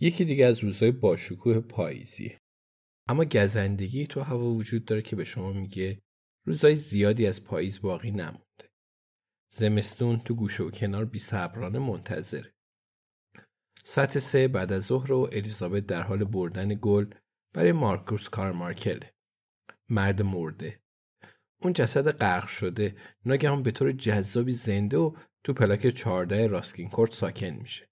یکی دیگه از روزهای باشکوه پاییزیه. اما گزندگی تو هوا وجود داره که به شما میگه روزهای زیادی از پاییز باقی نمونده. زمستون تو گوشه و کنار بی صبرانه منتظره. ساعت سه بعد از ظهر و الیزابت در حال بردن گل برای مارکوس کارمارکله. مرد مرده. اون جسد غرق شده ناگهان به طور جذابی زنده و تو پلاک 14 راسکین کورت ساکن میشه.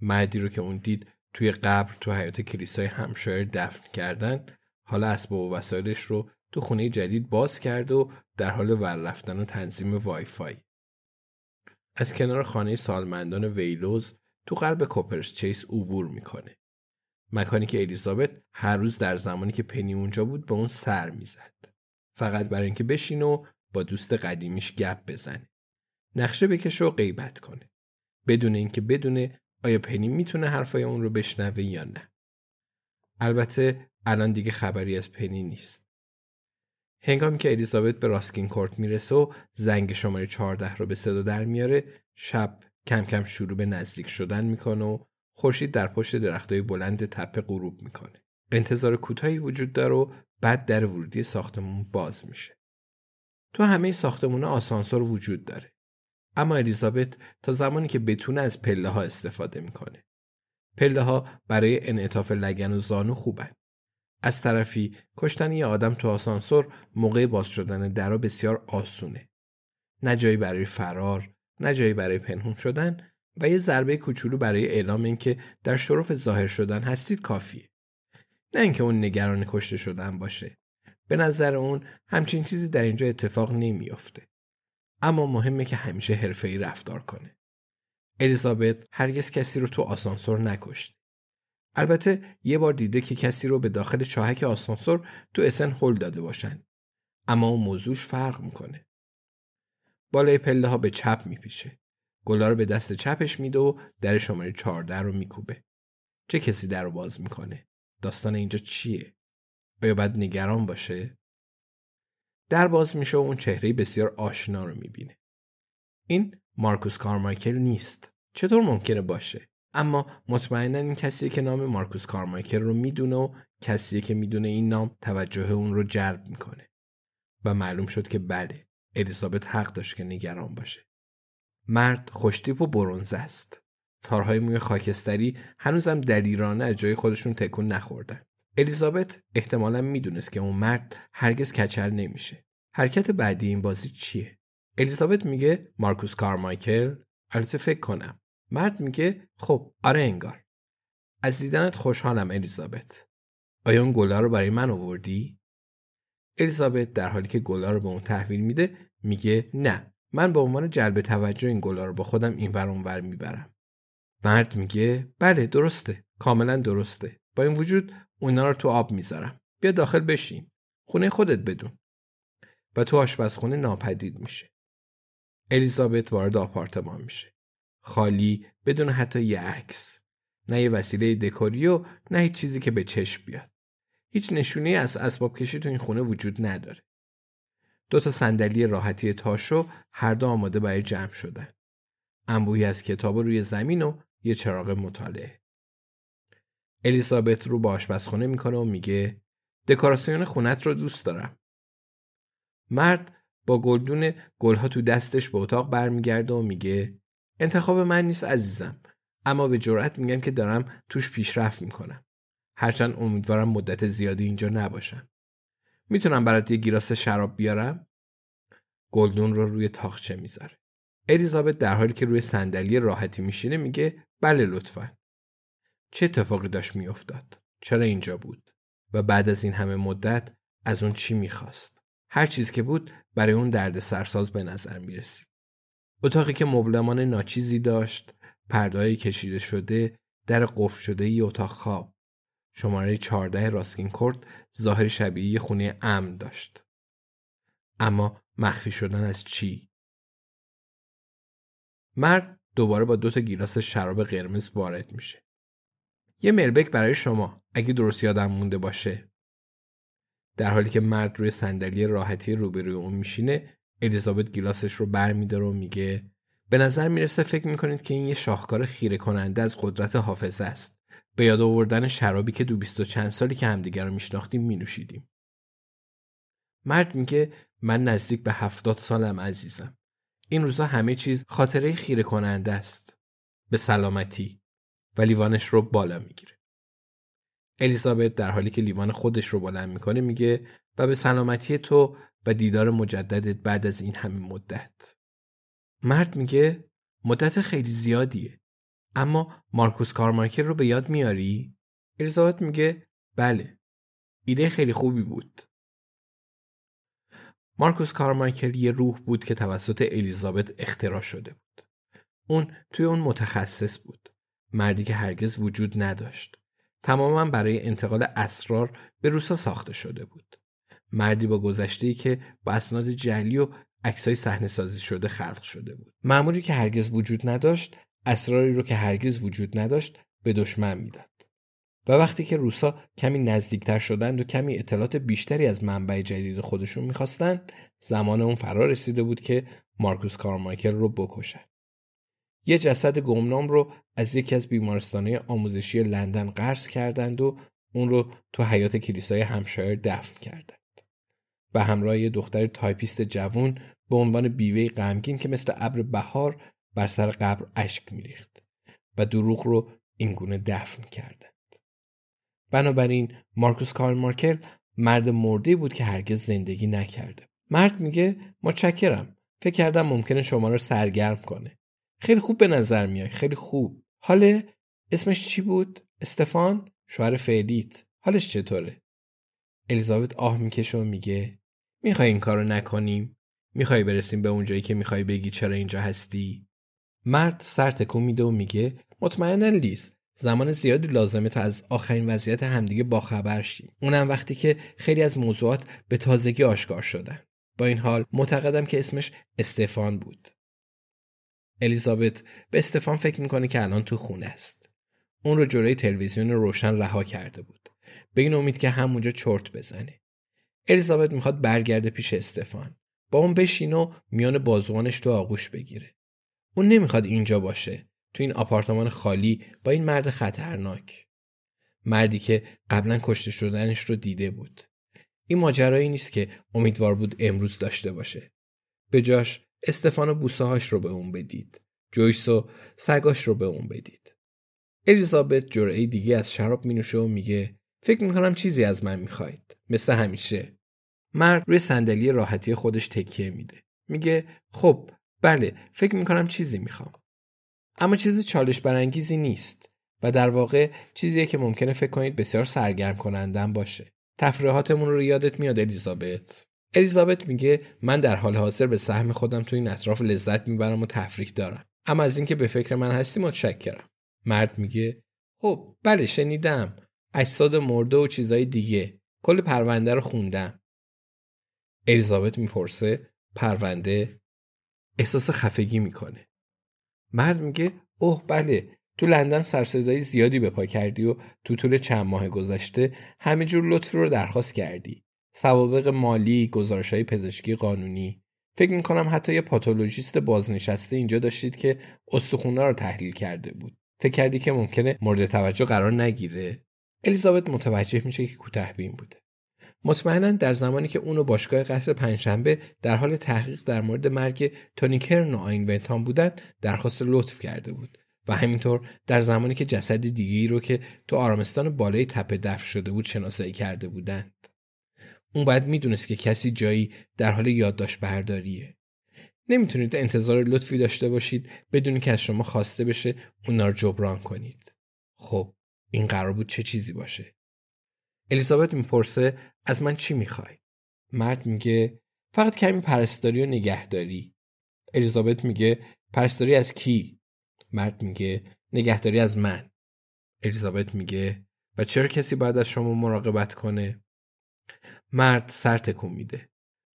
مردی رو که اون دید توی قبر تو حیات کلیسای همشایر دفن کردن حالا اسباب و وسایلش رو تو خونه جدید باز کرد و در حال ور رفتن و تنظیم وای فای. از کنار خانه سالمندان ویلوز تو قلب کوپرس چیس عبور می‌کنه. مکانی که الیزابت هر روز در زمانی که پنی اونجا بود به اون سر می‌زد. فقط برای اینکه بشین و با دوست قدیمیش گپ بزنه. نقشه بکشه و غیبت کنه. بدون اینکه بدونه آیا پنی می‌تونه حرفای اون رو بشنوه یا نه. البته الان دیگه خبری از پنی نیست. هنگامی که الیزابت به راسکین کورت می‌رسه و زنگ شماره 14 رو به صدا در میاره شب کم کم شروع به نزدیک شدن می‌کنه و خورشید در پشت درختای بلند تپه غروب می‌کنه. انتظار کوتاهی وجود داره و بعد در ورودی ساختمون باز میشه. تو همه ساختمون آسانسور وجود داره. اما الیزابت تا زمانی که بتونه از پله ها استفاده می‌کنه. پله ها برای انعطاف لگن و زانو خوبن. از طرفی کشتن یه آدم تو آسانسور موقع باز شدن درا بسیار آسونه. نه جایی برای فرار، نه جایی برای پنهون شدن و یه ضربه کوچولو برای اعلام اینکه در شرف ظاهر شدن هستید کافیه. نه اینکه اون نگران کشته شدن باشه. به نظر اون همچین چیزی در اینجا اتفاق نمیافته. اما مهمه که همیشه حرفه‌ای رفتار کنه. الیزابت هرگز کسی رو تو آسانسور نکشت. البته یه بار دیده که کسی رو به داخل چاهک آسانسور تو اسن هل داده باشن. اما اون موضوعش فرق می‌کنه. بالای پله ها به چپ میپیشه. گلا رو به دست چپش میده و در شماره 14 رو میکوبه. چه کسی در رو باز می‌کنه؟ داستان اینجا چیه؟ آیا باید نگران باشه؟ در باز میشه و اون چهره بسیار آشنا رو می‌بینه. این مارکوس کارمایکل نیست. چطور ممکنه باشه؟ اما مطمئنا این کسیه که نام مارکوس کارمایکل رو می‌دونه و کسیه که می‌دونه این نام توجه اون رو جلب می‌کنه. و معلوم شد که بله الیزابت حق داشت که نگران باشه. مرد خوشتیپ و برونز است. تارهای موی خاکستری هنوزم دلیرانه از جای خودشون تکون نخوردن. الیزابت احتمالا می‌دونست که اون مرد هرگز کچل نمیشه. حرکت بعدی این بازی چیه؟ الیزابت میگه مارکوس کارمایکل البته فکر کنم. مرد میگه خب آره انگار. از دیدنت خوشحالم الیزابت. آیا اون گلا رو برای من آوردی؟ الیزابت در حالی که گلا رو به اون تحویل میده میگه نه من به عنوان جلب توجه این گلا رو با خودم این ور ور می‌برم. مرد میگه بله درسته کاملا درسته با این وجود اونا رو تو آب می‌ذارم. بیا داخل بشین. خونه خودت بدون. و تو آشپزخونه ناپدید میشه. الیزابت وارد آپارتمان میشه. خالی بدون حتی یه عکس. نه یه وسیله دکوری و نه هیچ چیزی که به چشم بیاد. هیچ نشونی از اسباب کشی تو این خونه وجود نداره. دو تا صندلی راحتی تاشو هر دو آماده برای جمع شدن. انبوهی از کتاب روی زمین و یه چراغ مطالعه. الیزابت رو با آشپزخونه می‌کنه و میگه دکوراسیون خونت رو دوست دارم. مرد با گلدون گلها تو دستش به اتاق برمیگرده و میگه انتخاب من نیست عزیزم اما به جرأت میگم که دارم توش پیشرفت می‌کنم. هرچند امیدوارم مدت زیادی اینجا نباشم. می‌تونم برات یه گیلاس شراب بیارم؟ گلدون رو روی تاخچه می‌ذاره. الیزابت در حالی که روی صندلی راحتی میشینه میگه بله لطفا. چه اتفاقی داشت میافتاد؟ چرا اینجا بود؟ و بعد از این همه مدت از اون چی می‌خواست؟ هر چیز که بود برای اون درد سرساز به نظر می‌رسید. اتاقی که مبلمان ناچیزی داشت پردهایی کشیده شده در قفل شده ای اتاق خواب. شماره 14 راسکین کورت ظاهر شبیه خونه امن داشت. اما مخفی شدن از چی؟ مرد دوباره با دو تا گیلاس شراب قرمز وارد میشه. یه ملبک برای شما اگه درست یادم مونده باشه. در حالی که مرد روی صندلی راحتی روبروی اون میشینه الیزابت گیلاسش رو برمیداره و میگه به نظر می‌رسه فکر می‌کنید که این یه شاهکار خیره کننده از قدرت حافظه است. به یاد آوردن شرابی که دو بیست و چند سالی که همدیگر رو میشناختیم مینوشیدیم. مرد میگه من نزدیک به هفتاد سالم عزیزم. این روزا همه چیز خاطره خیره کننده است. به سلامتی. و لیوانش رو بالا می‌گیره الیزابت در حالی که لیوان خودش رو بلند می‌کنه میگه و به سلامتی تو و دیدار مجددت بعد از این همه مدت مرد میگه مدت خیلی زیادیه اما مارکوس کارمارکر رو به یاد میاری؟ الیزابت میگه بله ایده خیلی خوبی بود مارکوس کارمایکل یه روح بود که توسط الیزابت اختراع شده بود. اون توی اون متخصص بود. مردی که هرگز وجود نداشت. تماما برای انتقال اسرار به روسا ساخته شده بود. مردی با گذشته که با اسناد جلی و عکسای صحنه سازی شده خلق شده بود. معمولی که هرگز وجود نداشت، اسراری رو که هرگز وجود نداشت به دشمن می‌داد. و وقتی که روسا کمی نزدیکتر شدند و کمی اطلاعات بیشتری از منبع جدید خودشون می‌خواستن زمان اون فرا رسیده بود که مارکوس کارمایکل رو بکشن. یه جسد گمنام رو از یکی از بیمارستانهای آموزشی لندن قرض کردند و اون رو تو حیات کلیسای همپشایر دفن کردند. و همراه یه دختر تایپیست جوون به عنوان بیوه غمگین که مثل ابر بهار بر سر قبر اشک میریخت و دروغ رو اینگونه دفن کردند. بنابراین مارکوس کارل مارکل مرد مرده بود که هرگز زندگی نکرده. مرد میگه متشکرم. فکر کردم ممکنه شما رو سرگرم کنه. خیلی خوب به نظر میای. خیلی خوب. حالا اسمش چی بود؟ استفان؟ شوهر فعلیت. حالش چطوره؟ الیزابت آه می‌کشه و میگه می‌خوای این کارو نکنیم؟ می‌خوای برسیم به اونجایی که می‌خوای بگی چرا اینجا هستی؟ مرد سر تکون میده و میگه مطمئنا لیز زمان زیادی لازمه تا از آخرین وضعیت همدیگه باخبر شیم اونم وقتی که خیلی از موضوعات به تازگی آشکار شدن با این حال معتقدم که اسمش استفان بود الیزابت به استفان فکر می‌کنه که الان تو خونه است. اون رو جلوی تلویزیون روشن رها کرده بود. به این امید که همونجا چرت بزنه. الیزابت می‌خواد برگرده پیش استفان. با اون بشین و میان بازوانش تو آغوش بگیره. اون نمی‌خواد اینجا باشه. تو این آپارتمان خالی با این مرد خطرناک. مردی که قبلا کشته شدنش رو دیده بود. این ماجرایی نیست که امیدوار بود امروز داشته باشه. به جاش استفان و بوسه هاش رو به اون بدید. جویس و سگاش رو به اون بدید. الیزابت جرعه دیگه از شراب می نوشه و میگه فکر می‌کنم چیزی از من می‌خواید مثل همیشه. مرد روی صندلی راحتی خودش تکیه میده. میگه خب بله فکر می‌کنم چیزی می‌خوام. اما چیز چالش برانگیزی نیست و در واقع چیزیه که ممکنه فکر کنید بسیار سرگرم کنندم باشه. تفریحاتمون رو یادت میاد الیزابت. الیزابت میگه من در حال حاضر به سهم خودم تو این اطراف لذت می‌برم و تفریح دارم. اما از اینکه به فکر من هستی متشکرم. مرد میگه خب بله شنیدم. اجساد مرده و چیزای دیگه. کل پرونده رو خوندم. الیزابت می‌پرسه پرونده احساس خفگی می‌کنه. مرد میگه اوه بله تو لندن سرصدایی زیادی به پا کردی و تو طول چند ماه گذشته همینجور لطف رو درخواست کردی. سوابق مالی گزارش های پزشکی قانونی. فکر می‌کنم حتی یه پاتولوژیست بازنشسته اینجا داشتید که استخونا رو تحلیل کرده بود. فکر کردی که ممکنه مورد توجه قرار نگیره؟ الیزابت متوجه میشه که کوتاه بین بوده. مطمئنا در زمانی که اونو باشگاه قصر پنجشنبه در حال تحقیق در مورد مرگ تونی کرن و آین ونتان بودن درخواست لطف کرده بود و همینطور در زمانی که جسد دیگری رو که تو آرامستان بالای تپه دفن شده بود شناسایی کرده بودند. اون باید می‌دونست که کسی جایی در حال یادداشت برداریه. نمی‌تونید انتظار لطفی داشته باشید بدون که از شما خواسته بشه اونا رو جبران کنید. خب این قرار بود چه چیزی باشه؟ الیزابت می‌پرسه از من چی می‌خوای؟ مرد میگه فقط کمی پرستاری و نگهداری. الیزابت میگه پرستاری از کی؟ مرد میگه نگهداری از من. الیزابت میگه و چرا کسی باید از شما مراقبت کنه؟ مرد سر تکون میده.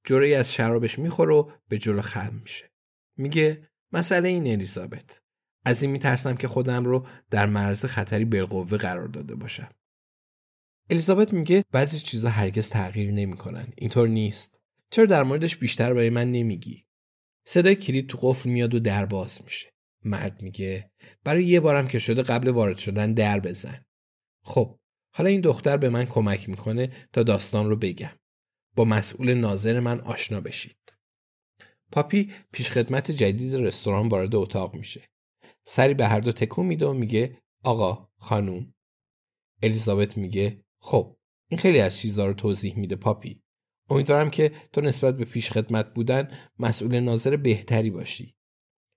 جوری از شرابش می‌خوره و به جلو خم میشه. میگه مسئله این الیزابت. از این میترسم که خودم رو در معرض خطری بالقوه قرار داده باشم. الیزابت میگه بعضی چیزا هرگز تغییر نمی‌کنن. اینطور نیست. چرا در موردش بیشتر برای من نمیگی؟ صدای کلید تو قفل میاد و در باز میشه. مرد میگه برای یه بارم که شده قبل وارد شدن در بزن. خب حالا این دختر به من کمک می‌کنه تا داستان رو بگم. با مسئول ناظر من آشنا بشید. پاپی پیشخدمت جدید رستوران وارد اتاق میشه. سری به هر دو تکون میده و میگه آقا خانوم. الیزابت میگه خب این خیلی از چیزها رو توضیح میده پاپی. امیدوارم که تو نسبت به پیش خدمت بودن مسئول ناظر بهتری باشی.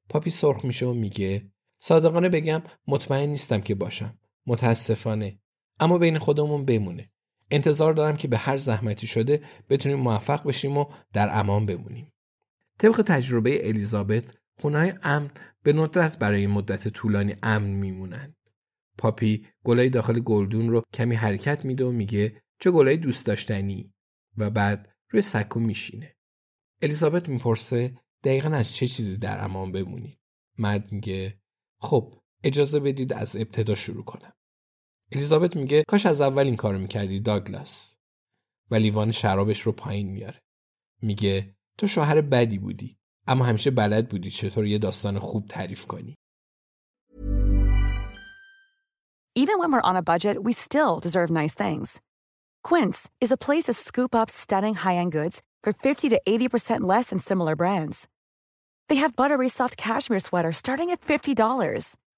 پاپی سرخ میشه و میگه صادقانه بگم مطمئن نیستم که باشم. متاسفانه. اما بین خودمون بمونه. انتظار دارم که به هر زحمتی شده بتونیم موفق بشیم و در امان بمونیم. طبق تجربه الیزابت خونه‌های امن به ندرت برای مدت طولانی امن میمونند پاپی گلای داخل گلدون رو کمی حرکت میده و میگه چه گلای دوست داشتنی؟ و بعد روی سکو میشینه. الیزابت می‌پرسه دقیقا از چه چیزی در امان بمونید مرد میگه خب اجازه بدید از ابتدا شروع کنم. الیزابت میگه کاش از اول این کارو می‌کردی داگلاس و لیوان شرابش رو پایین میاره میگه تو شوهر بدی بودی اما همیشه بلد بودی چطور یه داستان خوب تعریف کنی Even when we're on a budget, we still deserve nice things. Quince is a place to scoop up stunning high-end goods for 50 to 80% less than similar brands. They have buttery soft cashmere sweaters starting at $50,